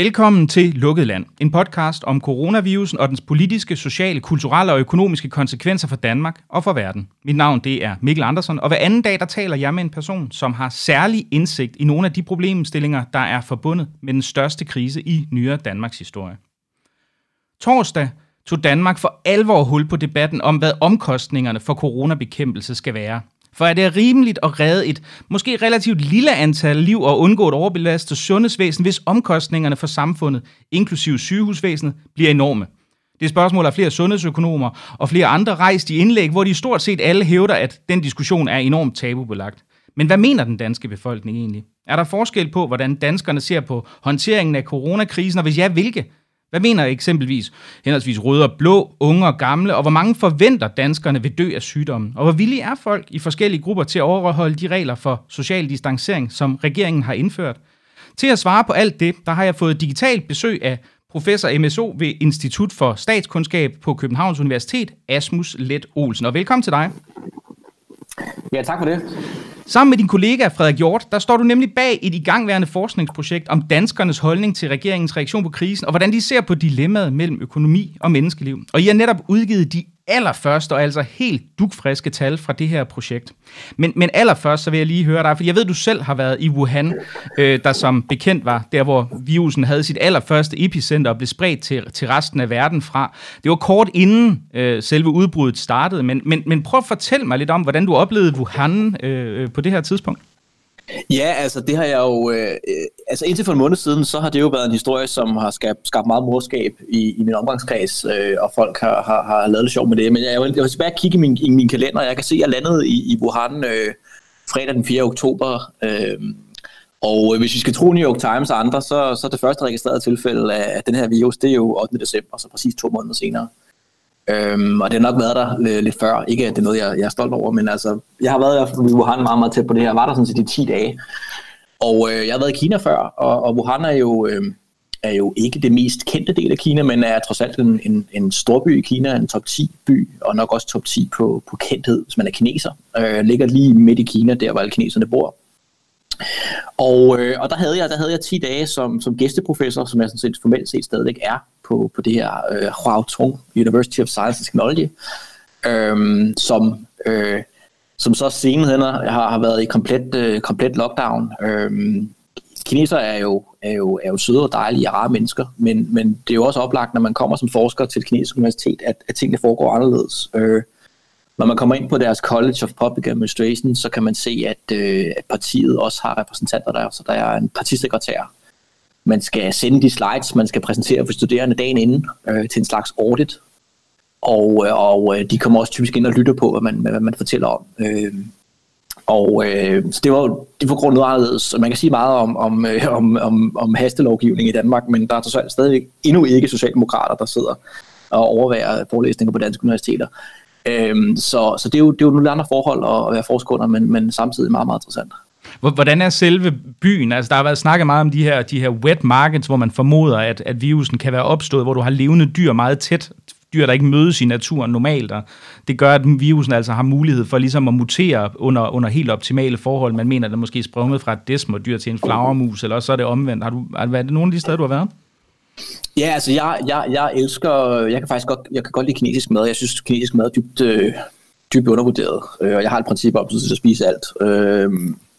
Velkommen til Lukket Land, en podcast om coronavirusen og dens politiske, sociale, kulturelle og økonomiske konsekvenser for Danmark og for verden. Mit navn det er Mikkel Andersen, og hver anden dag der taler jeg med en person, som har særlig indsigt i nogle af de problemstillinger, der er forbundet med den største krise i nyere Danmarks historie. Torsdag tog Danmark for alvor hul på debatten om, hvad omkostningerne for coronabekæmpelse skal være. For er det rimeligt at redde et måske relativt lille antal liv og undgå et overbelastet sundhedsvæsen, hvis omkostningerne for samfundet, inklusive sygehusvæsenet, bliver enorme? Det spørgsmål har flere sundhedsøkonomer og flere andre rejst i indlæg, hvor de stort set alle hævder, at den diskussion er enormt tabubelagt. Men hvad mener den danske befolkning egentlig? Er der forskel på, hvordan danskerne ser på håndteringen af coronakrisen, og hvis ja, hvilke? Hvad mener eksempelvis henholdsvis røde og blå, unge og gamle, og hvor mange forventer danskerne vil dø af sygdommen? Og hvor villige er folk i forskellige grupper til at overholde de regler for social distancering, som regeringen har indført? Til at svare på alt det, der har jeg fået digitalt besøg af professor MSO ved Institut for Statskundskab på Københavns Universitet, Asmus Let Olsen. Og velkommen til dig. Ja, tak for det. Sammen med din kollega Frederik Hjort, der står du nemlig bag et igangværende forskningsprojekt om danskernes holdning til regeringens reaktion på krisen, og hvordan de ser på dilemmaet mellem økonomi og menneskeliv. Og I har netop udgivet de allerførste og altså helt dugfriske tal fra det her projekt. Men, men allerførst så vil jeg lige høre dig, for jeg ved, du selv har været i Wuhan, øh, der som bekendt var der, hvor virusen havde sit allerførste epicenter og blev spredt til, til resten af verden fra. Det var kort inden øh, selve udbruddet startede, men, men, men prøv at fortælle mig lidt om, hvordan du oplevede Wuhan øh, øh på det her tidspunkt. Ja, altså det har jeg jo, øh, altså indtil for en måned siden, så har det jo været en historie, som har skabt, skabt meget morskab i, i min omgangskreds, øh, og folk har, har, har lavet det sjov med det. Men jeg, jeg, vil, jeg vil tilbage kigge i min, i min kalender, jeg kan se, at jeg landede i, i Wuhan øh, fredag den 4. oktober, øh, og hvis vi skal tro New York Times og andre, så, så det første registrerede tilfælde af den her virus, det er jo 8. december, så præcis to måneder senere. Øhm, og det har nok været der øh, lidt før. Ikke at det er noget, jeg, jeg er stolt over, men altså, jeg har været i Wuhan meget, meget tæt på det her. Jeg var der sådan set i 10 dage. Og øh, jeg har været i Kina før, og, og Wuhan er jo, øh, er jo ikke det mest kendte del af Kina, men er trods alt en, en, en storby i Kina, en top 10 by, og nok også top 10 på, på kendthed, hvis man er kineser. Øh, ligger lige midt i Kina, der hvor alle kineserne bor. Og, øh, og der havde jeg der havde jeg 10 dage som, som gæsteprofessor, som jeg sådan set formelt set stadigvæk er på, på det her øh, Huaotong University of Science and Technology, øh, som, øh, som så senere har, har været i komplet, øh, komplet lockdown. Øh, kineser er jo, er jo, er jo søde og dejlige og rare mennesker, men, men det er jo også oplagt, når man kommer som forsker til et kinesisk universitet, at, at tingene foregår anderledes. Øh, når man kommer ind på deres College of Public Administration, så kan man se, at, øh, at partiet også har repræsentanter der, så der er en partisekretær. Man skal sende de slides, man skal præsentere for studerende dagen inden øh, til en slags audit, og, øh, og øh, de kommer også typisk ind og lytter på, hvad man, hvad man fortæller om. Øh, og øh, så det var det var grund noget anderledes. Man kan sige meget om, om, øh, om, om, om hastelovgivning i Danmark, men der er stadig endnu ikke socialdemokrater, der sidder og overværer forelæsninger på danske universiteter. Øhm, så så det, er jo, det er jo nogle andre forhold at være forskunder, men, men samtidig meget, meget interessant. Hvordan er selve byen? Altså, der har været snakket meget om de her, de her wet markets, hvor man formoder, at, at virusen kan være opstået, hvor du har levende dyr meget tæt, dyr, der ikke mødes i naturen normalt, og det gør, at virusen altså har mulighed for ligesom at mutere under, under helt optimale forhold. Man mener, at det måske er sprunget fra et desmodyr til en flagermus, eller også så er det omvendt. Har du, er det nogle af de steder, du har været? Ja, altså jeg, jeg, jeg elsker, jeg kan faktisk godt, jeg kan godt lide kinesisk mad. Jeg synes, kinesisk mad er dybt, øh, dybt undervurderet, øh, og jeg har et princip om, at spise alt. Øh,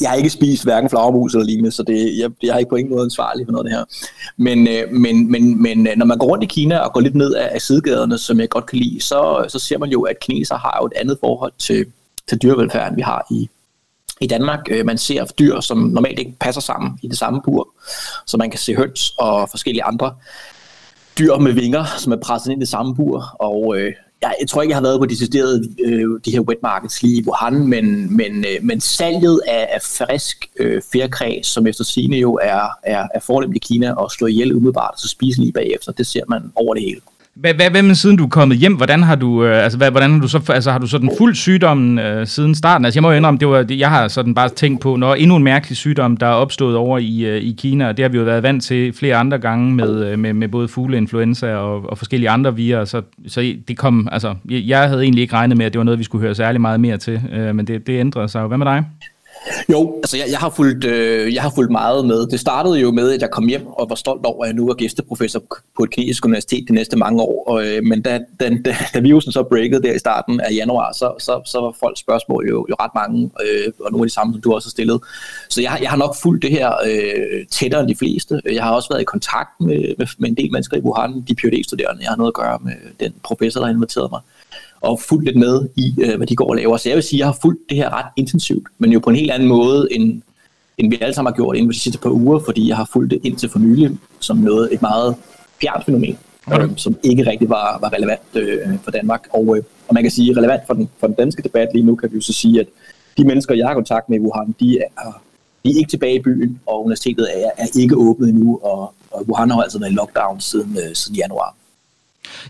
jeg har ikke spist hverken flagermus eller lignende, så det, jeg, jeg har ikke på ingen måde ansvarlig for noget af det her. Men, øh, men, men, men øh, når man går rundt i Kina og går lidt ned af, af sidegaderne, som jeg godt kan lide, så, så ser man jo, at kineser har jo et andet forhold til, til dyrevelfærden, vi har i, i Danmark. Øh, man ser dyr, som normalt ikke passer sammen i det samme bur, så man kan se høns og forskellige andre dyr med vinger, som er presset ind i det samme bur, og øh, jeg, jeg tror ikke, jeg har været på decideret øh, de her wet markets lige i Wuhan, men, men, øh, men salget af, af frisk øh, fjerkræ, som efter sine jo er, er, er fornemt i Kina og slå ihjel umiddelbart, så spise lige bagefter, det ser man over det hele. Hvad, hvad, hvad med siden du er kommet hjem? Hvordan har du, øh, altså, hvad, hvordan har du så, altså, har du sådan fuld sygdommen øh, siden starten? Altså, jeg må jo indrømme, det var, det, jeg har sådan bare tænkt på, når endnu en mærkelig sygdom, der er opstået over i, øh, i Kina, og det har vi jo været vant til flere andre gange med, øh, med, med både fugleinfluenza og, og forskellige andre virer, så, så det kom, altså, jeg, jeg havde egentlig ikke regnet med, at det var noget, vi skulle høre særlig meget mere til, øh, men det, det ændrede sig jo. Hvad med dig? Jo, altså jeg, jeg, har fulgt, øh, jeg har fulgt meget med. Det startede jo med, at jeg kom hjem og var stolt over, at jeg nu var gæsteprofessor på et kinesisk universitet de næste mange år. Og, øh, men da, da, da, da virusen så breakede der i starten af januar, så, så, så var folks spørgsmål jo, jo ret mange, øh, og nogle af de samme, som du også har stillet. Så jeg, jeg har nok fulgt det her øh, tættere end de fleste. Jeg har også været i kontakt med, med, med en del mennesker i Wuhan, de PhD-studerende. Jeg har noget at gøre med den professor, der har inviteret mig og fulgt lidt med i, øh, hvad de går og laver. Så jeg vil sige, at jeg har fulgt det her ret intensivt, men jo på en helt anden måde, end, end vi alle sammen har gjort inden for de sidste par uger, fordi jeg har fulgt det indtil for nylig som noget, et meget fjernt fænomen, okay. øh, som ikke rigtig var, var relevant øh, for Danmark. Og, øh, og man kan sige, relevant for den, for den danske debat lige nu, kan vi jo så sige, at de mennesker, jeg har kontakt med i Wuhan, de er, de er ikke tilbage i byen, og universitetet er, er ikke åbnet endnu, og, og Wuhan har altså været i lockdown siden, øh, siden januar.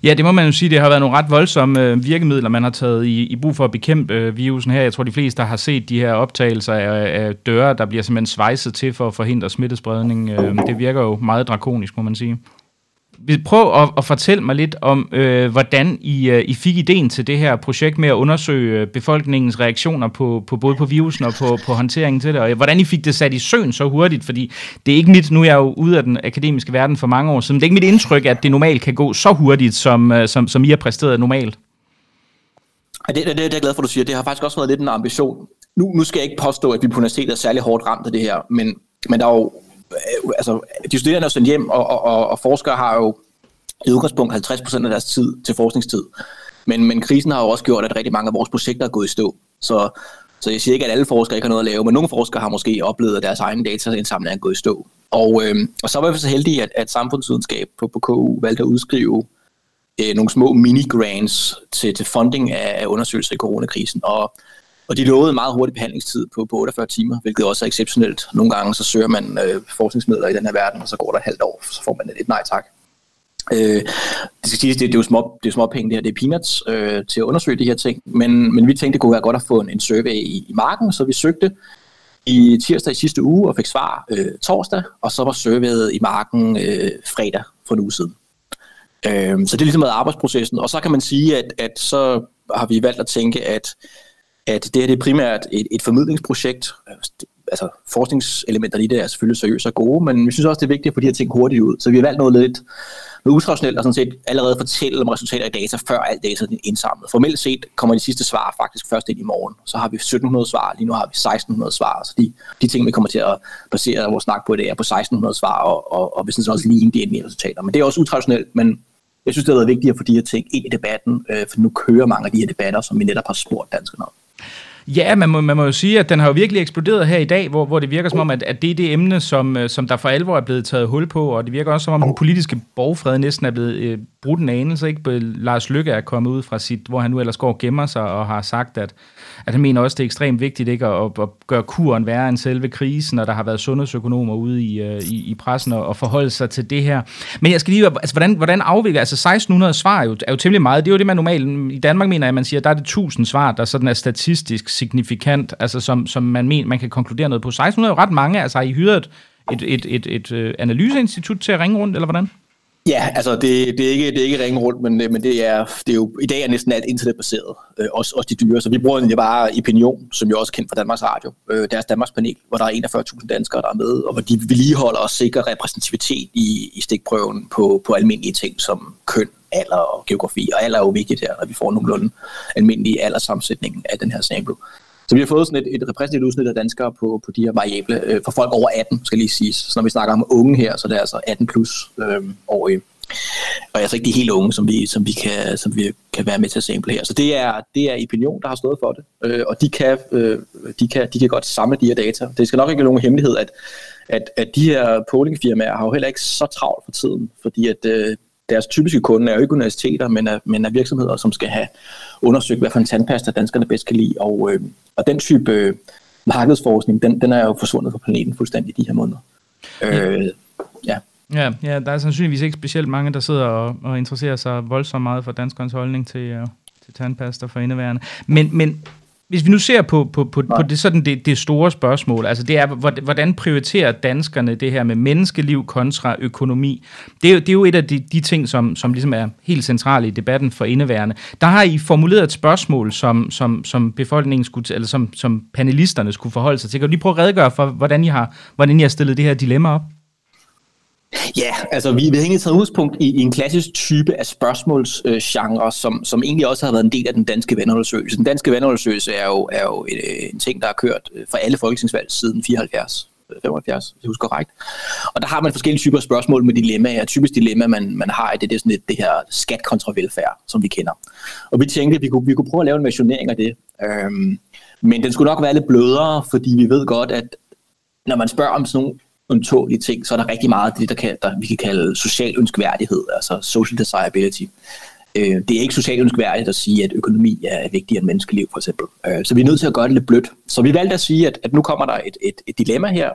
Ja, det må man jo sige. Det har været nogle ret voldsomme øh, virkemidler, man har taget i, i brug for at bekæmpe øh, virusen her. Jeg tror, de fleste, der har set de her optagelser af, af døre, der bliver simpelthen svejset til for at forhindre smittespredning. Øh, det virker jo meget drakonisk, må man sige prøv at, at fortælle mig lidt om, øh, hvordan I, øh, I fik ideen til det her projekt med at undersøge øh, befolkningens reaktioner på, på både på virusen og på, på håndteringen til det, og hvordan I fik det sat i søen så hurtigt, fordi det er ikke mit, nu er jeg jo ude af den akademiske verden for mange år siden, det er ikke mit indtryk, at det normalt kan gå så hurtigt, som, øh, som, som I har præsteret normalt. Det, det, det er jeg glad for, at du siger. Det har faktisk også været lidt en ambition. Nu, nu skal jeg ikke påstå, at vi på universitetet er særlig hårdt ramt af det her, men, men der er jo Øh, altså, de studerende er sendt hjem, og, og, og forskere har jo i udgangspunkt 50% af deres tid til forskningstid. Men, men krisen har jo også gjort, at rigtig mange af vores projekter er gået i stå. Så, så jeg siger ikke, at alle forskere ikke har noget at lave, men nogle forskere har måske oplevet, at deres egen dataindsamling er gået i stå. Og, øh, og så var vi så heldige, at, at samfundsvidenskab på, på KU valgte at udskrive øh, nogle små mini-grants til, til funding af undersøgelser i coronakrisen. Og og de lovede meget hurtig behandlingstid på, på 48 timer, hvilket også er exceptionelt. Nogle gange så søger man øh, forskningsmidler i den her verden, og så går der et halvt år, så får man et nej tak. Øh, det skal siges, det, det er jo små, det er små penge, det her, det er peanuts øh, til at undersøge de her ting, men, men vi tænkte, det kunne være godt at få en, en survey i, i marken, så vi søgte i tirsdag i sidste uge og fik svar øh, torsdag, og så var surveyet i marken øh, fredag for en uge siden. Øh, så det er ligesom været arbejdsprocessen, og så kan man sige, at, at så har vi valgt at tænke, at at det her det er primært et, et formidlingsprojekt. Altså forskningselementerne i det er selvfølgelig seriøse og gode, men vi synes også, det er vigtigt at få de her ting hurtigt ud. Så vi har valgt noget lidt noget utraditionelt og sådan set allerede fortælle om resultater af data, før alt data er indsamlet. Formelt set kommer de sidste svar faktisk først ind i morgen. Så har vi 1700 svar, lige nu har vi 1600 svar. Så de, de ting, vi kommer til at basere vores snak på, det er på 1600 svar, og, og, og vi synes også lige ind de endelige resultater. Men det er også utraditionelt, men jeg synes, det har været vigtigt at få de her ting ind i debatten, øh, for nu kører mange af de her debatter, som vi netop har spurgt danskerne om. Ja, man må, man må jo sige, at den har jo virkelig eksploderet her i dag, hvor, hvor det virker som om, at, at det er det emne, som, øh, som der for alvor er blevet taget hul på, og det virker også som om, den politiske borgfred næsten er blevet øh, brudt en anelse. Ikke? Lars Lykke er kommet ud fra sit, hvor han nu ellers går og gemmer sig, og har sagt, at, at han mener også, det er ekstremt vigtigt ikke? At, at, gøre kuren værre end selve krisen, og der har været sundhedsøkonomer ude i, øh, i, i pressen og, og forholde sig til det her. Men jeg skal lige, altså, hvordan, hvordan afvikler, altså 1600 svar er jo, er jo temmelig meget, det er jo det, man normalt, i Danmark mener jeg, man siger, der er det 1000 svar, der sådan er statistisk signifikant, altså som, som man mener, man kan konkludere noget på. 1600 er jo ret mange, altså har I hyret et, et, et, et, et analyseinstitut til at ringe rundt, eller hvordan? Ja, altså det, det, er ikke, det er ikke ringe rundt, men, men det, er, det er jo i dag er næsten alt internetbaseret, øh, også, også de dyre. Så vi bruger egentlig bare Opinion, som jo også er kendt fra Danmarks Radio, øh, deres Danmarks panel, hvor der er 41.000 danskere, der er med, og hvor de vedligeholder og sikrer repræsentativitet i, i stikprøven på, på almindelige ting som køn, alder og geografi. Og alder er jo vigtigt her, når vi får nogenlunde almindelig alderssammensætning af den her sample. Så vi har fået sådan et, et repræsentativt udsnit af danskere på, på de her variable øh, for folk over 18, skal lige siges. Så når vi snakker om unge her, så det er altså 18 plus øh, årige. Og altså ikke de helt unge, som vi, som vi, kan, som vi kan være med til at sample her. Så det er, det er Opinion, der har stået for det. Øh, og de kan, øh, de, kan, de kan godt samle de her data. Det skal nok ikke være nogen hemmelighed, at, at, at de her pollingfirmaer har jo heller ikke så travlt for tiden, fordi at øh, deres typiske kunde er jo ikke universiteter, men er, men er virksomheder, som skal have undersøgt, hvad for en tandpasta danskerne bedst kan lide. Og, øh, og den type øh, markedsforskning, den, den er jo forsvundet fra planeten fuldstændig i de her måneder. Øh, ja. Ja, ja, der er sandsynligvis ikke specielt mange, der sidder og, og interesserer sig voldsomt meget for danskernes holdning til, øh, til tandpasta for indeværende. Men, men hvis vi nu ser på, på, på, på det, sådan det, det store spørgsmål, altså det er, hvordan prioriterer danskerne det her med menneskeliv kontra økonomi? Det er, det er jo et af de, de ting, som, som ligesom er helt centrale i debatten for indeværende. Der har I formuleret et spørgsmål, som, som, som befolkningen skulle, eller som, som panelisterne skulle forholde sig til. Kan du lige prøve at redegøre for, hvordan I har, hvordan I har stillet det her dilemma op? Ja, altså vi, vi har egentlig taget udgangspunkt i, i en klassisk type af spørgsmålsgenre, øh, som, som egentlig også har været en del af den danske vandundersøgelse. Den danske vandundersøgelse er jo, er jo en, øh, en ting, der har kørt fra for alle folketingsvalg siden 74. 75, øh, hvis jeg husker korrekt. Og der har man forskellige typer spørgsmål med dilemmaer. Typisk dilemma, man, man har, det, det er sådan lidt det her skat kontra velfærd, som vi kender. Og vi tænkte, at vi kunne, vi kunne prøve at lave en versionering af det. Øhm, men den skulle nok være lidt blødere, fordi vi ved godt, at når man spørger om sådan nogle undtåelige ting, så er der rigtig meget af det, der, kan, der vi kan kalde social ønskværdighed, altså social desirability. Øh, det er ikke socialt ønskværdigt at sige, at økonomi er vigtigere end menneskeliv, for eksempel. Øh, så vi er nødt til at gøre det lidt blødt. Så vi valgte at sige, at, at nu kommer der et, et, et dilemma her,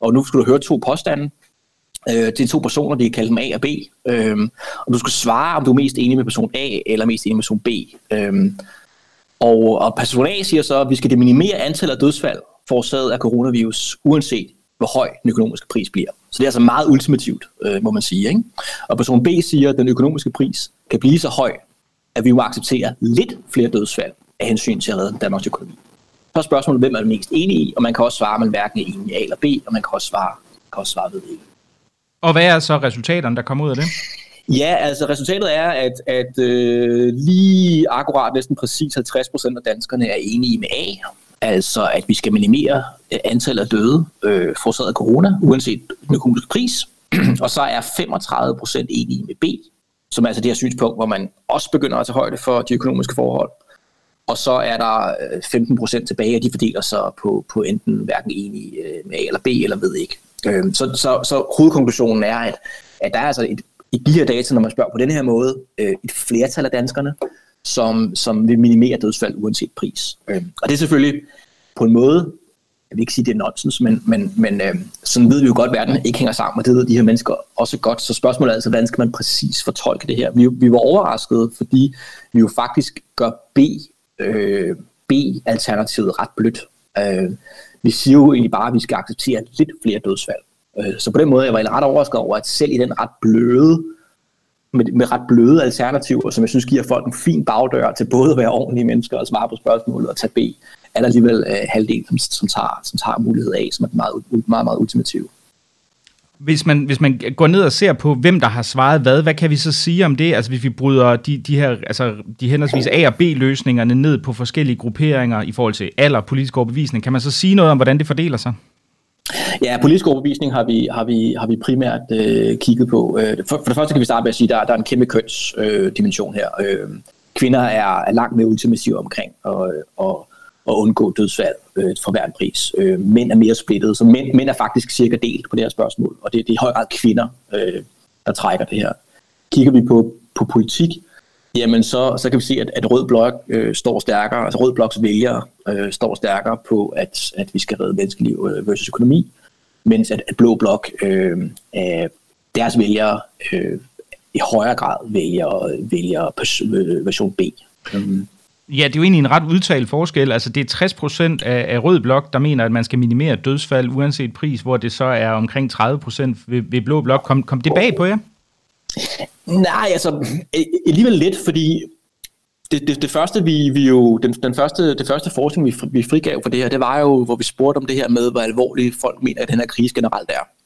og nu skal du høre to påstande. Øh, det er to personer, vi kan kalde dem A og B. Øh, og du skal svare, om du er mest enig med person A, eller mest enig med person B. Øh, og, og person A siger så, at vi skal minimere antallet af dødsfald forårsaget af coronavirus, uanset hvor høj den økonomiske pris bliver. Så det er altså meget ultimativt, øh, må man sige. Ikke? Og person B siger, at den økonomiske pris kan blive så høj, at vi må acceptere lidt flere dødsfald af hensyn til at redde Danmarks økonomi. Så er spørgsmålet, hvem er mest enig i, og man kan også svare, at man hverken er enig i A eller B, og man kan også svare, kan også svare ved ikke. Og hvad er så resultaterne, der kommer ud af det? Ja, altså resultatet er, at, at øh, lige akkurat næsten præcis 50% af danskerne er enige med A, altså at vi skal minimere antallet af døde øh, forårsaget af corona, uanset den økonomiske pris. og så er 35 procent enige med B, som er altså det her synspunkt, hvor man også begynder at tage højde for de økonomiske forhold. Og så er der øh, 15 procent tilbage, og de fordeler sig på, på enten hverken enige øh, med A eller B, eller ved ikke. Øhm, så, så, så hovedkonklusionen er, at, at der er altså et, i de her data, når man spørger på den her måde, øh, et flertal af danskerne, som, som vil minimere dødsfald uanset pris. Øh, og det er selvfølgelig på en måde, jeg vil ikke sige, det er nonsens, men, men, men øh, sådan ved vi jo godt, at verden ikke hænger sammen, og det ved de her mennesker også godt. Så spørgsmålet er altså, hvordan skal man præcis fortolke det her? Vi, vi var overraskede, fordi vi jo faktisk gør B, øh, B-alternativet ret blødt. Øh, vi siger jo egentlig bare, at vi skal acceptere lidt flere dødsfald. Øh, så på den måde jeg var jeg ret overrasket over, at selv i den ret bløde med, med ret bløde alternativer, som jeg synes giver folk en fin bagdør til både at være ordentlige mennesker og svare på spørgsmålet og tage B, er der alligevel øh, halvdelen, som, som, tager, som tager mulighed af, som er meget, meget, meget ultimativ. Hvis man, hvis man går ned og ser på, hvem der har svaret hvad, hvad kan vi så sige om det? Altså hvis vi bryder de, de her, altså de henholdsvis A- og B-løsningerne ned på forskellige grupperinger i forhold til alder, politisk overbevisning, kan man så sige noget om, hvordan det fordeler sig? Ja, politisk overbevisning har vi, har vi, har vi primært øh, kigget på. Øh, for, for det første kan vi starte med at sige, at der, der er en kæmpe kønsdimension øh, her. Øh, kvinder er, er langt mere ultimative omkring og, og, at undgå dødsfald øh, for hver en pris. Øh, mænd er mere splittet, så mænd, mænd er faktisk cirka delt på det her spørgsmål, og det, det er i høj grad kvinder, øh, der trækker det her. Kigger vi på, på politik, jamen så, så kan vi se, at, at Rød Blok øh, står stærkere, altså Rød Bloks vælgere øh, står stærkere på, at, at vi skal redde menneskeliv øh, versus økonomi, mens at, at Blå Blok, øh, øh, deres vælgere øh, i højere grad vælger, vælger øh, version B. Mm. Ja, det er jo egentlig en ret udtalt forskel. Altså det er 60 procent af, af Rød Blok, der mener, at man skal minimere dødsfald uanset pris, hvor det så er omkring 30 procent ved, ved Blå Blok. Kom, kom det bag på jer? Nej, altså alligevel lidt, fordi det, det, det første vi, vi jo den, den første det første forskning vi, vi frigav for det her, det var jo hvor vi spurgte om det her med hvor alvorligt folk mener at den her krise generelt er.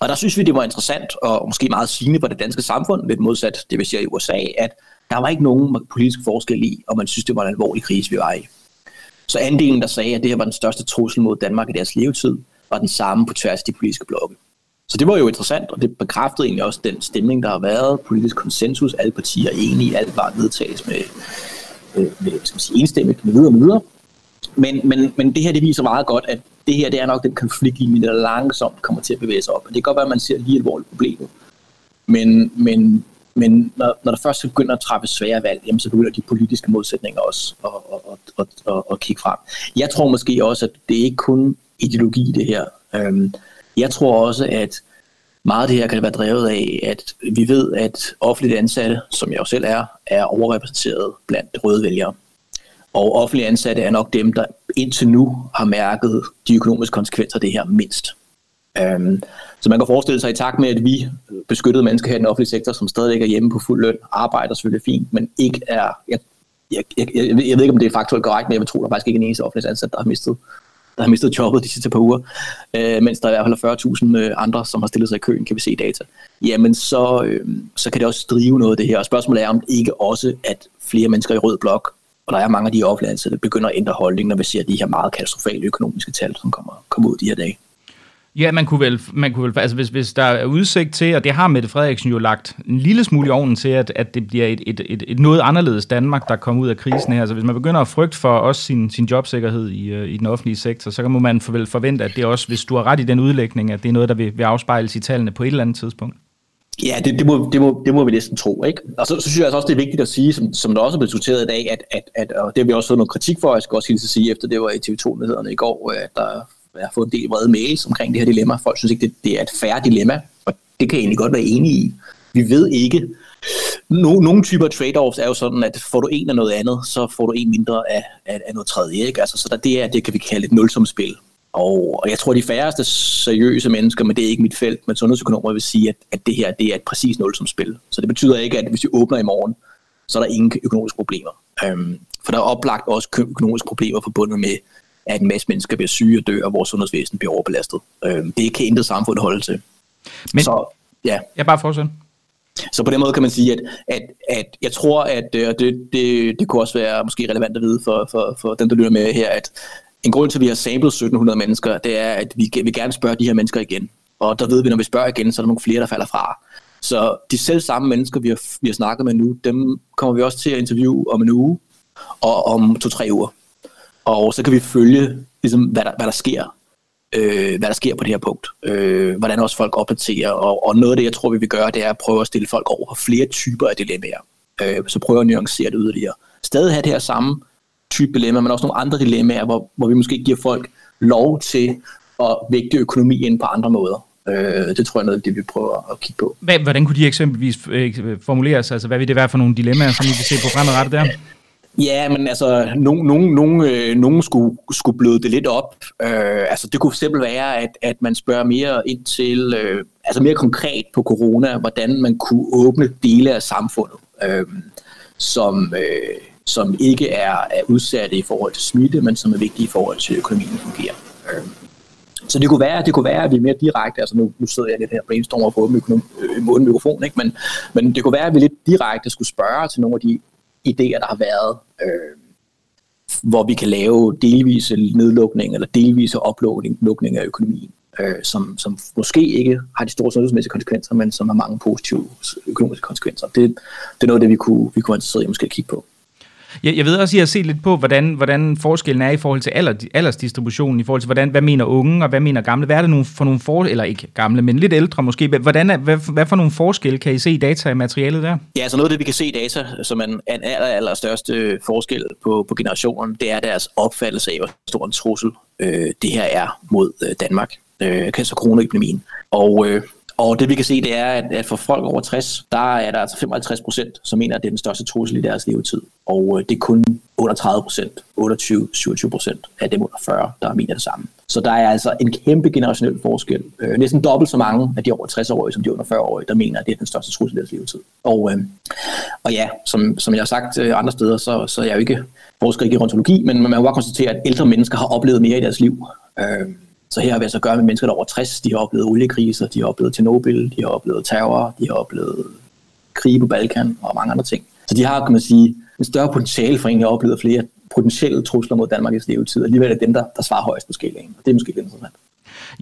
Og der synes vi det var interessant og måske meget sigende for det danske samfund, lidt modsat det vi ser i USA, at der var ikke nogen politisk forskel i, og man synes det var en alvorlig krise vi var i. Så andelen der sagde at det her var den største trussel mod Danmark i deres levetid, var den samme på tværs af de politiske blokke. Så det var jo interessant, og det bekræftede egentlig også den stemning, der har været. Politisk konsensus, alle partier er enige, alt var vedtages med, med, med skal man sige, enstemmigt, med videre og videre. Men, men, men det her det viser meget godt, at det her det er nok den konfliktlinje, der langsomt kommer til at bevæge sig op. Og det kan godt være, at man ser lige alvorligt problemet. Men, men, men når, når der først begynder at træffe svære valg, jamen, så begynder de politiske modsætninger også at, at, at, at, at kigge frem. Jeg tror måske også, at det ikke kun ideologi det her. Øhm, jeg tror også, at meget af det her kan være drevet af, at vi ved, at offentligt ansatte, som jeg jo selv er, er overrepræsenteret blandt røde vælgere. Og offentlige ansatte er nok dem, der indtil nu har mærket de økonomiske konsekvenser af det her mindst. Øhm, så man kan forestille sig i takt med, at vi beskyttede mennesker her i den offentlige sektor, som stadig er hjemme på fuld løn, arbejder selvfølgelig fint, men ikke er... Jeg, jeg, jeg, jeg, jeg ved ikke, om det er faktuelt korrekt, men jeg tror, der er faktisk ikke en eneste offentlig ansat, der har mistet der har mistet jobbet de sidste par uger, øh, mens der er i hvert fald 40.000 øh, andre, som har stillet sig i køen, kan vi se i data, jamen så, øh, så kan det også drive noget af det her. Og spørgsmålet er, om ikke også, at flere mennesker i rød blok, og der er mange af de offentlige ansatte, begynder at ændre holdning, når vi ser de her meget katastrofale økonomiske tal, som kommer, kommer ud de her dage. Ja, man kunne vel, man kunne vel altså hvis, hvis der er udsigt til, og det har Mette Frederiksen jo lagt en lille smule i ovnen til, at, at det bliver et, et, et, et noget anderledes Danmark, der kommer ud af krisen her. Altså hvis man begynder at frygte for også sin, sin jobsikkerhed i, øh, i den offentlige sektor, så kan man vel forvente, at det også, hvis du har ret i den udlægning, at det er noget, der vil, vil afspejles i tallene på et eller andet tidspunkt. Ja, det, det, må, det, må, det må vi næsten tro. Ikke? Og så, så synes jeg altså også, det er vigtigt at sige, som, som der også er blevet diskuteret i dag, at, at, at og det har vi også fået noget kritik for, jeg skal også hilse at sige, efter det var i TV2-nyhederne i går, at der jeg har fået en del vrede mails omkring det her dilemma. Folk synes ikke, det, det er et færre dilemma, og det kan jeg egentlig godt være enig i. Vi ved ikke. No, nogle typer trade-offs er jo sådan, at får du en af noget andet, så får du en mindre af, af, af noget tredje. Ikke? Altså, så der, det, er, det kan vi kalde et nulsumspil. Og, og jeg tror, de færreste seriøse mennesker, men det er ikke mit felt, men sundhedsøkonomer vil sige, at, at det her det er et præcis nulsumspil. Så det betyder ikke, at hvis vi åbner i morgen, så er der ingen økonomiske problemer. Um, for der er oplagt også økonomiske problemer forbundet med at en masse mennesker bliver syge og dør, og vores sundhedsvæsen bliver overbelastet. Øh, det kan intet samfund holde til. Men, så, ja. Jeg bare fortsætte. Så på den måde kan man sige, at, at, at jeg tror, at øh, det, det, det kunne også være måske relevant at vide for, for, for den, der lytter med her, at en grund til, at vi har samlet 1700 mennesker, det er, at vi vi gerne spørge de her mennesker igen. Og der ved vi, når vi spørger igen, så er der nogle flere, der falder fra. Så de selv samme mennesker, vi har, vi har snakket med nu, dem kommer vi også til at interviewe om en uge og om to-tre uger. Og så kan vi følge, ligesom, hvad, der, hvad der sker. Øh, hvad der sker på det her punkt. Øh, hvordan også folk opdaterer. Og, og noget af det, jeg tror, vi vil gøre, det er at prøve at stille folk over for flere typer af dilemmaer. Øh, så prøve at nuancere det yderligere. Stadig have det her samme type dilemma, men også nogle andre dilemmaer, hvor, hvor vi måske giver folk lov til at vægte økonomi ind på andre måder. Øh, det tror jeg er noget, det vi prøver at kigge på. Hvordan kunne de eksempelvis øh, formuleres? Altså, hvad vil det være for nogle dilemmaer, som vi kan se på fremadrettet der? Ja, men altså, nogen, nogen, nogen, øh, nogen skulle, skulle bløde det lidt op. Øh, altså, det kunne fx være, at, at man spørger mere ind til, øh, altså mere konkret på corona, hvordan man kunne åbne dele af samfundet, øh, som, øh, som ikke er, er udsatte i forhold til smitte, men som er vigtige i forhold til økonomien fungerer. Øhm, så det kunne være, det kunne være, at vi mere direkte, altså nu, nu sidder jeg lidt her og brainstormer på åben øh, mikrofon, ikke? Men, men det kunne være, at vi lidt direkte skulle spørge til nogle af de idéer, der har været, øh, hvor vi kan lave delvise nedlukning eller delvise oplukning af økonomien, øh, som, som måske ikke har de store sundhedsmæssige konsekvenser, men som har mange positive økonomiske konsekvenser. Det, det er noget af det, vi kunne, vi kunne være interesseret i måske at kigge på. Jeg, jeg ved også, at I har set lidt på, hvordan, hvordan forskellen er i forhold til alder, aldersdistributionen, i forhold til, hvordan, hvad mener unge, og hvad mener gamle. Hvad er det nogle, for nogle for, eller ikke gamle, men lidt ældre måske. Hvordan er, hvad, hvad for nogle forskelle kan I se i data i materialet der? Ja, så noget af det, vi kan se i data, som er en, aller, aller største forskel på, på generationen, det er deres opfattelse af, hvor stor en trussel øh, det her er mod øh, Danmark. Øh, så coronaepidemien. Og øh, og det vi kan se, det er, at, at for folk over 60, der er der altså 55 procent, som mener, at det er den største trussel i deres levetid. Og øh, det er kun 38 procent, 28-27 procent af dem under 40, der mener det samme. Så der er altså en kæmpe generationel forskel. Øh, næsten dobbelt så mange af de over 60-årige, som de under 40-årige, der mener, at det er den største trussel i deres levetid. Og, øh, og ja, som, som jeg har sagt øh, andre steder, så, så er jeg jo ikke forsker i gerontologi, men man må bare konstatere, at ældre mennesker har oplevet mere i deres liv. Øh, så her har vi altså at gøre med mennesker, der over 60. De har oplevet oliekriser, de har oplevet Tjernobyl, de har oplevet terror, de har oplevet krige på Balkan og mange andre ting. Så de har, kan man sige, en større potentiale for egentlig at opleve flere potentielle trusler mod Danmarks levetid. Alligevel er det dem, der, der svarer højst på skalaen. Og det er måske lidt interessant.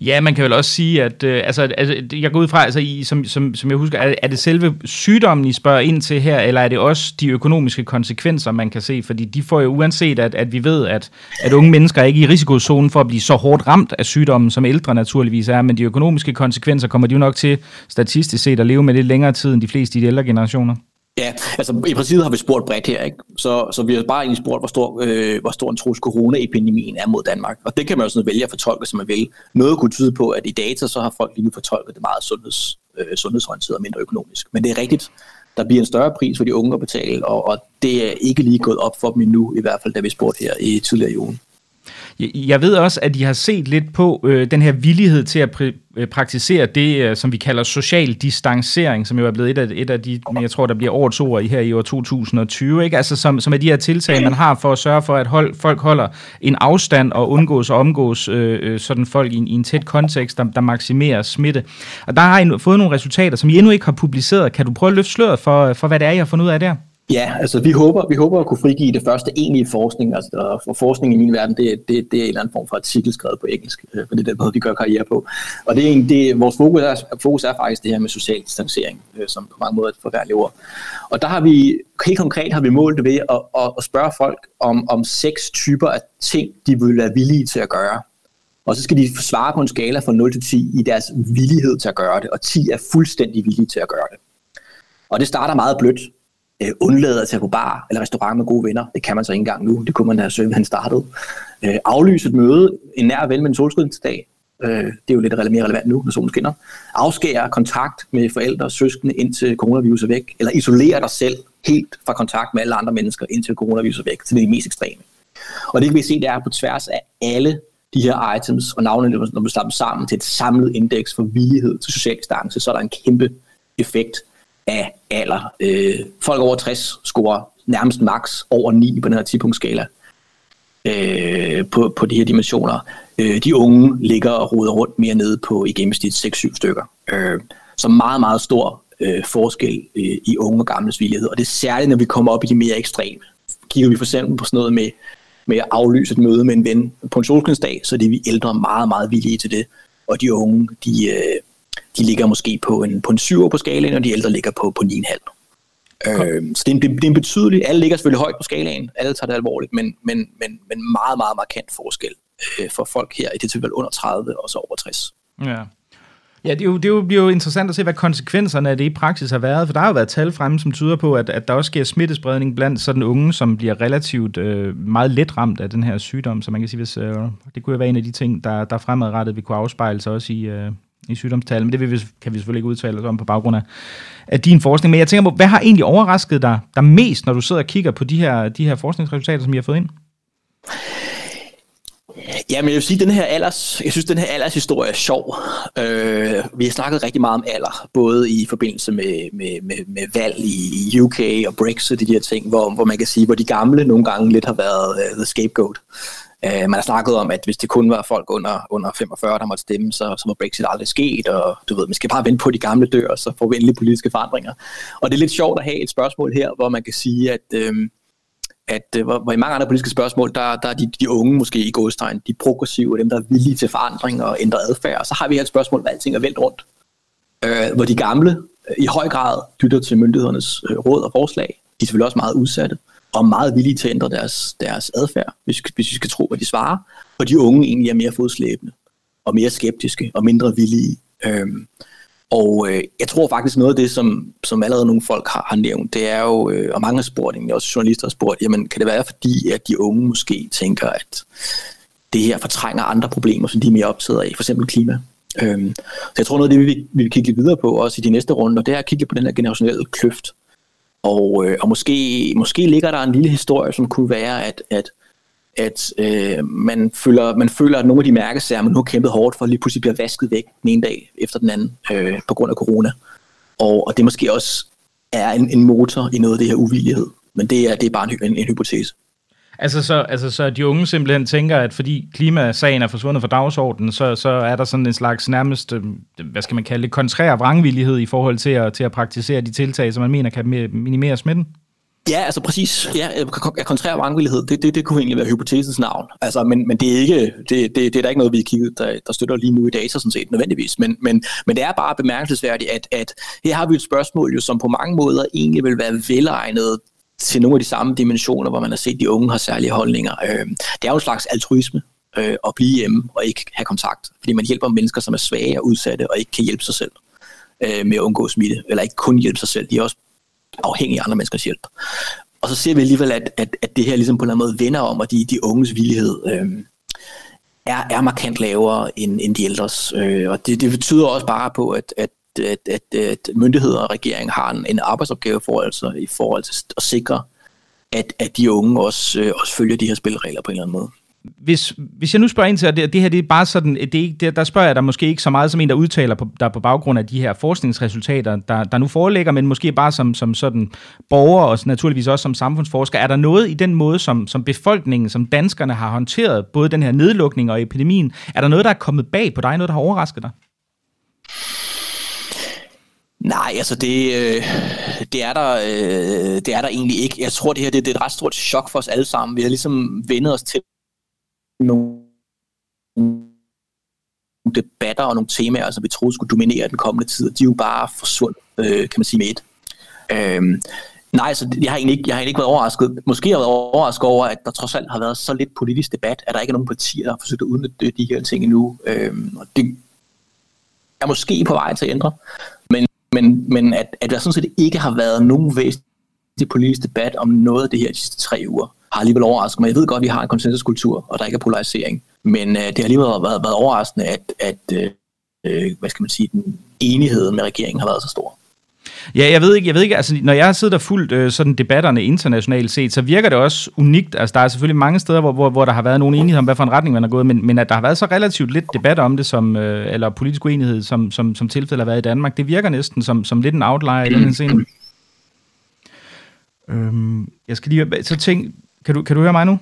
Ja, man kan vel også sige, at øh, altså, altså, jeg går ud fra, altså, I, som, som, som jeg husker, er, er det selve sygdommen, I spørger ind til her, eller er det også de økonomiske konsekvenser, man kan se? Fordi de får jo uanset, at, at vi ved, at, at unge mennesker er ikke i risikozonen for at blive så hårdt ramt af sygdommen, som ældre naturligvis er, men de økonomiske konsekvenser kommer de jo nok til statistisk set at leve med lidt længere tid end de fleste i de ældre generationer. Ja, altså i princippet har vi spurgt bredt her, ikke? Så, så vi har bare egentlig spurgt, hvor stor, øh, hvor stor en trus coronaepidemien er mod Danmark. Og det kan man jo sådan vælge at fortolke, som man vil. Noget kunne tyde på, at i data, så har folk lige nu fortolket det meget sundheds, øh, sundhedsorienteret og mindre økonomisk. Men det er rigtigt, der bliver en større pris for de unge at betale, og, og det er ikke lige gået op for dem endnu, i hvert fald da vi spurgte her i tidligere i ugen. Jeg ved også, at de har set lidt på øh, den her villighed til at pr- øh, praktisere det, øh, som vi kalder social distancering, som jo er blevet et af, et af de, jeg tror, der bliver årets ord i her i år 2020, ikke? Altså, som, som er de her tiltag, man har for at sørge for, at hold, folk holder en afstand og undgås og omgås øh, øh sådan folk i, i en tæt kontekst, der, der maksimerer smitte. Og der har I fået nogle resultater, som I endnu ikke har publiceret. Kan du prøve at løfte sløret for, for hvad det er, I har fundet ud af der? Ja, altså vi håber, vi håber at kunne frigive det første egentlige forskning. Altså, for forskning i min verden, det, det, det er en eller anden form for artikel skrevet på engelsk, for det er den måde, vi gør karriere på. Og det er en, det, vores fokus er, fokus er faktisk det her med social distancering, øh, som på mange måder er et forfærdeligt ord. Og der har vi, helt konkret har vi målt det ved at, at, at spørge folk om, om seks typer af ting, de vil være villige til at gøre. Og så skal de svare på en skala fra 0 til 10 i deres villighed til at gøre det, og 10 er fuldstændig villige til at gøre det. Og det starter meget blødt øh, undlade at tage på bar eller restaurant med gode venner. Det kan man så ikke engang nu. Det kunne man da søge, han startede. Øh, aflyse et møde, en nær ven med en solskydningsdag. Øh, det er jo lidt mere relevant nu, når solen skinner. Afskære kontakt med forældre og søskende indtil coronavirus er væk. Eller isolere dig selv helt fra kontakt med alle andre mennesker indtil coronavirus er væk. Det er det mest ekstreme. Og det kan vi se, det er på tværs af alle de her items, og navnene, når vi slår dem sammen til et samlet indeks for villighed til social distance, så er der en kæmpe effekt af alder. Øh, folk over 60 scorer nærmest max over 9 på den her 10-punktskala øh, på, på de her dimensioner. Øh, de unge ligger og roder rundt mere nede på i gennemsnit 6-7 stykker. Øh, så meget, meget stor øh, forskel øh, i unge og gamles villighed. Og det er særligt, når vi kommer op i de mere ekstreme. Kigger vi for eksempel på sådan noget med, med at aflyse et møde med en ven på en solskinsdag, så er det vi ældre meget, meget villige til det. Og de unge, de, øh, de ligger måske på en, på en 7 på skalaen, og de ældre ligger på, på 9,5. Øh, så det er, en, det er en betydelig, alle ligger selvfølgelig højt på skalaen, alle tager det alvorligt, men, men, men, men meget, meget markant forskel øh, for folk her, i det tilfælde under 30 og så over 60. Ja. Ja, det, er jo, det er jo, bliver jo interessant at se, hvad konsekvenserne af det i praksis har været, for der har jo været tal fremme, som tyder på, at, at der også sker smittespredning blandt sådan unge, som bliver relativt øh, meget let ramt af den her sygdom, så man kan sige, hvis, øh, det kunne jo være en af de ting, der, der fremadrettet vi kunne afspejle sig også i, øh, i sygdomstal, men det vil vi, kan vi selvfølgelig ikke udtale os om på baggrund af, af din forskning. Men jeg tænker på, hvad har egentlig overrasket dig, dig mest, når du sidder og kigger på de her, de her forskningsresultater, som I har fået ind? Ja, men jeg vil sige, den her alders, jeg synes, den her aldershistorie er sjov. Øh, vi har snakket rigtig meget om alder, både i forbindelse med, med, med, med valg i UK og Brexit, de her ting, hvor, hvor man kan sige, hvor de gamle nogle gange lidt har været uh, the scapegoat. Øh, man har snakket om, at hvis det kun var folk under, under 45, der måtte stemme, så, så må Brexit aldrig ske, og du ved, man skal bare vente på, de gamle dør, så får vi endelig politiske forandringer. Og det er lidt sjovt at have et spørgsmål her, hvor man kan sige, at, øhm, øh, at hvor, hvor i mange andre politiske spørgsmål, der, der er de, de unge måske i godstegn, de progressive, dem der er villige til forandring og ændre adfærd. Og så har vi her et spørgsmål, hvor alting er vendt rundt. Øh, hvor de gamle øh, i høj grad lytter til myndighedernes øh, råd og forslag. De er selvfølgelig også meget udsatte og meget villige til at ændre deres, deres adfærd, hvis, hvis vi skal tro, hvad de svarer. Og de unge egentlig er mere fodslæbende og mere skeptiske og mindre villige. Øhm, og øh, jeg tror faktisk noget af det, som, som allerede nogle folk har, har nævnt, det er jo, øh, og mange har spurgt, egentlig også journalister har spurgt, jamen kan det være fordi, at de unge måske tænker, at det her fortrænger andre problemer, som de er mere optaget af, for eksempel klima. Øhm, så jeg tror noget af det, vi, vi vil kigge lidt videre på, også i de næste runder, det er at kigge på den her generationelle kløft. Og, øh, og måske, måske ligger der en lille historie, som kunne være, at, at at øh, man, føler, man føler, at nogle af de mærkesager, man nu har kæmpet hårdt for, lige pludselig bliver vasket væk den ene dag efter den anden øh, på grund af corona. Og, og det måske også er en, en motor i noget af det her uvillighed. Men det er, det er bare en, en, en hypotese. Altså så, altså så de unge simpelthen tænker, at fordi klimasagen er forsvundet fra dagsordenen, så, så er der sådan en slags nærmest, øh, hvad skal man kalde det, kontrær vrangvillighed i forhold til at, til at praktisere de tiltag, som man mener kan minimere smitten? Ja, altså præcis. Ja, øh, kontrær vrangvillighed, det, det, det kunne egentlig være hypotesens navn. Altså, men, men det, er ikke, det, det, det er der ikke noget, vi har kigget, der, der støtter lige nu i data, sådan set, nødvendigvis. Men, men, men det er bare bemærkelsesværdigt, at, at her har vi et spørgsmål, jo, som på mange måder egentlig vil være velegnet til nogle af de samme dimensioner, hvor man har set, at de unge har særlige holdninger. Øh, det er jo en slags altruisme øh, at blive hjemme og ikke have kontakt, fordi man hjælper mennesker, som er svage og udsatte og ikke kan hjælpe sig selv øh, med at undgå smitte, eller ikke kun hjælpe sig selv. De er også afhængige af andre menneskers hjælp. Og så ser vi alligevel, at, at, at det her ligesom på en eller anden måde vender om, at de, de unges villighed øh, er, er markant lavere end, end de ældres. Øh, og det, det betyder også bare på, at, at at, at, at myndigheder og regering har en, en arbejdsopgave for, altså, i forhold til at sikre, at, at de unge også, øh, også følger de her spilleregler på en eller anden måde hvis, hvis jeg nu spørger ind til, at det, det her det er bare sådan, det er det, der spørger jeg dig måske ikke så meget som en, der udtaler på, der på baggrund af de her forskningsresultater, der, der nu foreligger, men måske bare som, som sådan borger og naturligvis også som samfundsforsker. Er der noget i den måde, som, som befolkningen, som danskerne har håndteret, både den her nedlukning og epidemien, er der noget, der er kommet bag på dig, noget, der har overrasket dig? Nej, altså det, øh, det, er der, øh, det er der egentlig ikke. Jeg tror, det her det, det er et ret stort chok for os alle sammen. Vi har ligesom vendet os til nogle debatter og nogle temaer, som vi troede skulle dominere den kommende tid. De er jo bare forsvundet, øh, kan man sige med et. Øhm, nej, så jeg har, egentlig ikke, jeg har egentlig ikke været overrasket. Måske har jeg været overrasket over, at der trods alt har været så lidt politisk debat, at der ikke er nogen partier, der har forsøgt at udnytte de her ting endnu. Øhm, og det er måske på vej til at ændre. Men, men, at, at der sådan set ikke har været nogen væsentlig politisk debat om noget af det her de sidste tre uger, har alligevel overrasket mig. Jeg ved godt, at vi har en konsensuskultur, og der ikke er polarisering. Men øh, det har alligevel været, været overraskende, at, at øh, øh hvad skal man sige, den enighed med regeringen har været så stor. Ja, jeg ved ikke, jeg ved ikke, altså når jeg har siddet og fulgt øh, sådan debatterne internationalt set, så virker det også unikt. Altså der er selvfølgelig mange steder, hvor, hvor, hvor der har været nogen enighed om, hvad for en retning man har gået, men, men at der har været så relativt lidt debat om det, som, øh, eller politisk uenighed, som, som, som tilfældet har været i Danmark, det virker næsten som, som lidt en outlier i den her scene. Øhm, jeg skal lige, så tænk, kan du, kan du høre mig nu?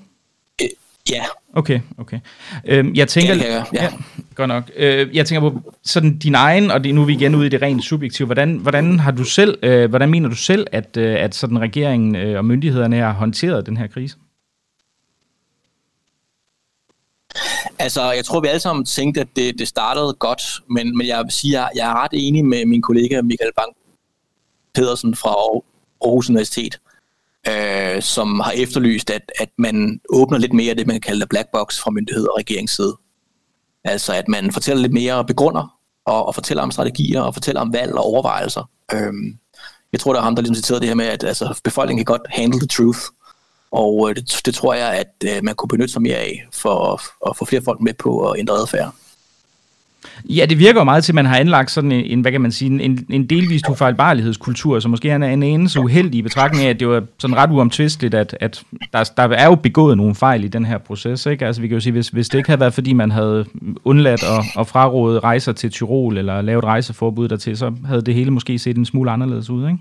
Øh, ja. Okay, okay. Øhm, jeg tænker, ja, ja, ja. ja, godt nok. Øh, jeg tænker på sådan din egen, og det, nu er vi igen ude i det rent subjektive. Hvordan, hvordan har du selv, øh, hvordan mener du selv, at, øh, at sådan regeringen øh, og myndighederne har håndteret den her krise? Altså, jeg tror, vi alle sammen tænkte, at det, det startede godt, men, men jeg vil sige, at jeg er ret enig med min kollega Michael Bang Pedersen fra Aarhus Universitet, øh, som har efterlyst, at, at man åbner lidt mere af det, man kalder black box fra myndigheder og regeringsside. Altså at man fortæller lidt mere og begrunder, og, og fortæller om strategier, og fortæller om valg og overvejelser. Øhm, jeg tror, der er ham, der ligesom citerede det her med, at altså, befolkningen kan godt handle the truth. Og øh, det, det tror jeg, at øh, man kunne benytte sig mere af, for at, at få flere folk med på at ændre adfærd. Ja, det virker jo meget til, at man har anlagt sådan en, hvad kan man sige, en, en delvist ufejlbarlighedskultur, som måske er en, en uheldig i betragtning af, at det var sådan ret uomtvisteligt, at, at der, der er jo begået nogle fejl i den her proces. Ikke? Altså vi kan jo sige, hvis, hvis det ikke havde været, fordi man havde undladt at, at fraråde rejser til Tyrol, eller lavet rejseforbud dertil, så havde det hele måske set en smule anderledes ud, ikke?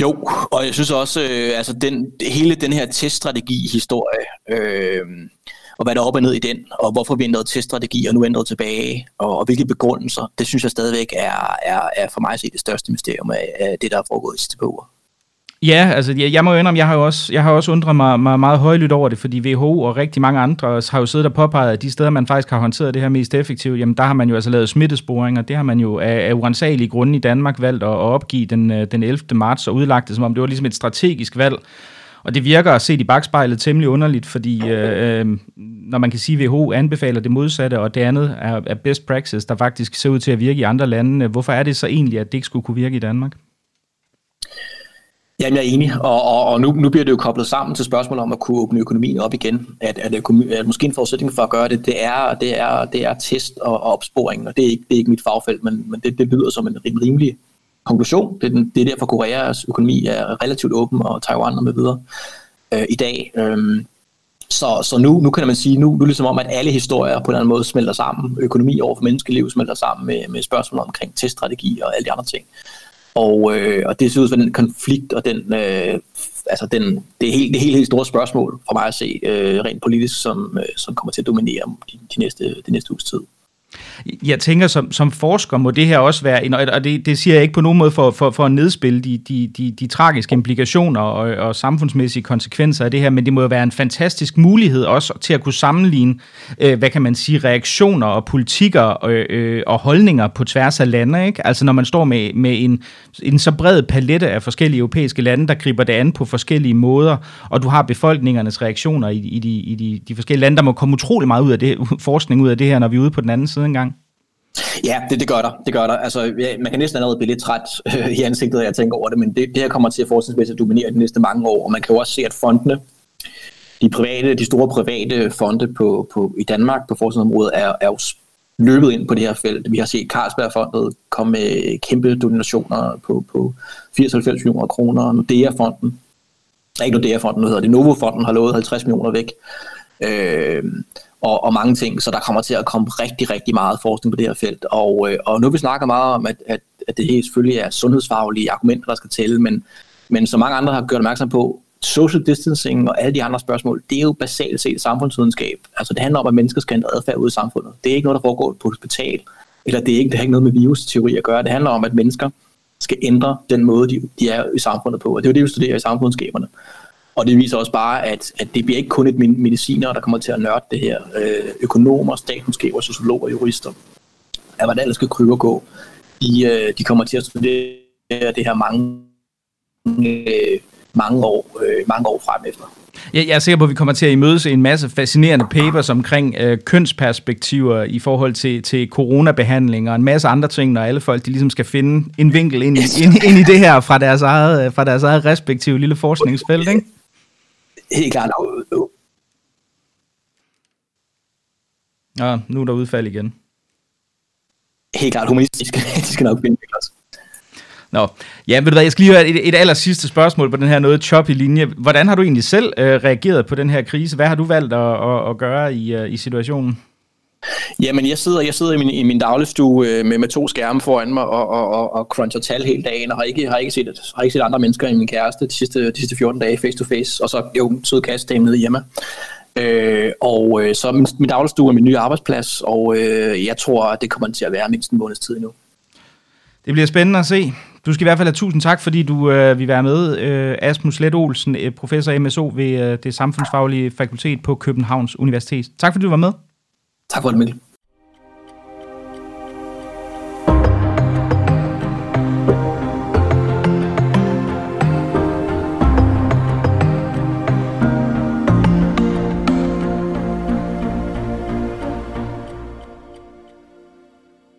Jo, og jeg synes også, øh, altså den, hele den her teststrategi-historie, øh, og hvad der er op og ned i den, og hvorfor vi ændrede strategi og nu ændret tilbage, og, og hvilke begrundelser, det synes jeg stadigvæk er, er, er for mig at se det største mysterium af, af det, der er foregået i sidste par uger. Ja, altså jeg, jeg må jo indrømme, jeg har jo også, jeg har også undret mig, mig meget højlydt over det, fordi WHO og rigtig mange andre har jo siddet og påpeget, at de steder, man faktisk har håndteret det her mest effektivt, jamen der har man jo altså lavet smittesporing, og det har man jo af, af uansagelige grunde i Danmark valgt at, at opgive den, øh, den 11. marts og udlagt det, som om det var ligesom et strategisk valg og det virker at se i bagspejlet temmelig underligt, fordi øh, øh når man kan sige, at WHO anbefaler det modsatte, og det andet er, er best practice, der faktisk ser ud til at virke i andre lande, hvorfor er det så egentlig, at det ikke skulle kunne virke i Danmark? Jamen, jeg er enig, og, og, og nu, nu bliver det jo koblet sammen til spørgsmålet om at kunne åbne økonomien op igen. At, at, at, at måske en forudsætning for at gøre det, det er, det er, det er test og, og opsporing, og det er ikke, det er ikke mit fagfelt, men, men det, det lyder som en rimelig konklusion. Det er, den, det er derfor, Koreas økonomi er relativt åben, og Taiwan og med videre øh, i dag. Øh, så, så nu, nu kan man sige, nu, nu er det ligesom om, at alle historier på en eller anden måde smelter sammen. Økonomi over for menneskeliv smelter sammen med, med spørgsmål omkring teststrategi og alle de andre ting. Og, øh, og det ser ud som den konflikt og den, øh, altså den, det, er helt, det helt, helt store spørgsmål for mig at se øh, rent politisk, som, øh, som kommer til at dominere de, de, næste, de næste uges tid. Jeg tænker, som, som forsker må det her også være, en, og det, det siger jeg ikke på nogen måde for, for, for at nedspille de, de, de, de tragiske implikationer og, og samfundsmæssige konsekvenser af det her, men det må jo være en fantastisk mulighed også til at kunne sammenligne, øh, hvad kan man sige, reaktioner og politikker og, øh, og holdninger på tværs af lande. Ikke? Altså når man står med, med en, en så bred palette af forskellige europæiske lande, der griber det an på forskellige måder, og du har befolkningernes reaktioner i, i, de, i de, de forskellige lande, der må komme utrolig meget ud af det, forskning ud af det her, når vi er ude på den anden side engang. Ja, det, det gør der. Det gør der. Altså, ja, man kan næsten allerede blive lidt træt øh, i ansigtet, når jeg tænker over det, men det, det her kommer til at fortsætte at dominere de næste mange år, og man kan jo også se, at fondene, de private, de store private fonde på, på, i Danmark på forskningsområdet er, er jo løbet ind på det her felt. Vi har set Carlsbergfondet komme med kæmpe donationer på, på 80-90 millioner kroner. Nordea-fonden, ikke Nordea-fonden, nu hedder det Novo-fonden, har lovet 50 millioner væk. Øh, og, og mange ting, så der kommer til at komme rigtig, rigtig meget forskning på det her felt. Og, øh, og nu vi snakker meget om, at, at, at det her selvfølgelig er sundhedsfaglige argumenter, der skal tælle, men, men som mange andre har gjort opmærksom på, social distancing og alle de andre spørgsmål, det er jo basalt set samfundsvidenskab. Altså det handler om, at mennesker skal ændre adfærd ude i samfundet. Det er ikke noget, der foregår på et hospital, eller det, er ikke, det har ikke noget med virusteori at gøre. Det handler om, at mennesker skal ændre den måde, de, de er i samfundet på. Og det er jo det, vi studerer i samfundsskaberne. Og det viser også bare, at, at det bliver ikke kun et mediciner, der kommer til at nørde det her. Øh, økonomer, statskundskaber, sociologer, jurister, af hvordan det skal krybe og gå, de, øh, de kommer til at studere det her mange, øh, mange, år, øh, mange år frem efter. Jeg, jeg er sikker på, at vi kommer til at imødese en masse fascinerende papers omkring øh, kønsperspektiver i forhold til, til coronabehandling og en masse andre ting, når alle folk de ligesom skal finde en vinkel ind, yes. ind, ind i det her fra deres eget, fra deres eget respektive lille forskningsfelt, ikke? Helt klart. Ja, nu er der udfald igen. Helt klart humanistisk. De skal nok finde os. Nå, ja, ved du hvad, jeg skal lige høre et, et aller sidste spørgsmål på den her noget choppy linje. Hvordan har du egentlig selv øh, reageret på den her krise? Hvad har du valgt at, at, at gøre i, uh, i situationen? Jamen, jeg sidder, jeg sidder i min, i min dagligstue øh, med, med to skærme foran mig og, og, og, og cruncher tal hele dagen, og har ikke, har, ikke set, har ikke set andre mennesker end min kæreste de sidste, de sidste 14 dage face to face, og så jo sød kassedame nede hjemme. Øh, og øh, så min, min dagligstue er min nye arbejdsplads, og øh, jeg tror, at det kommer til at være mindst en måneds tid nu. Det bliver spændende at se. Du skal i hvert fald have tusind tak, fordi du øh, vil være med. Øh, Asmus Let Olsen, øh, professor MSO ved øh, det samfundsfaglige fakultet på Københavns Universitet. Tak fordi du var med. Tak for det, Mikkel.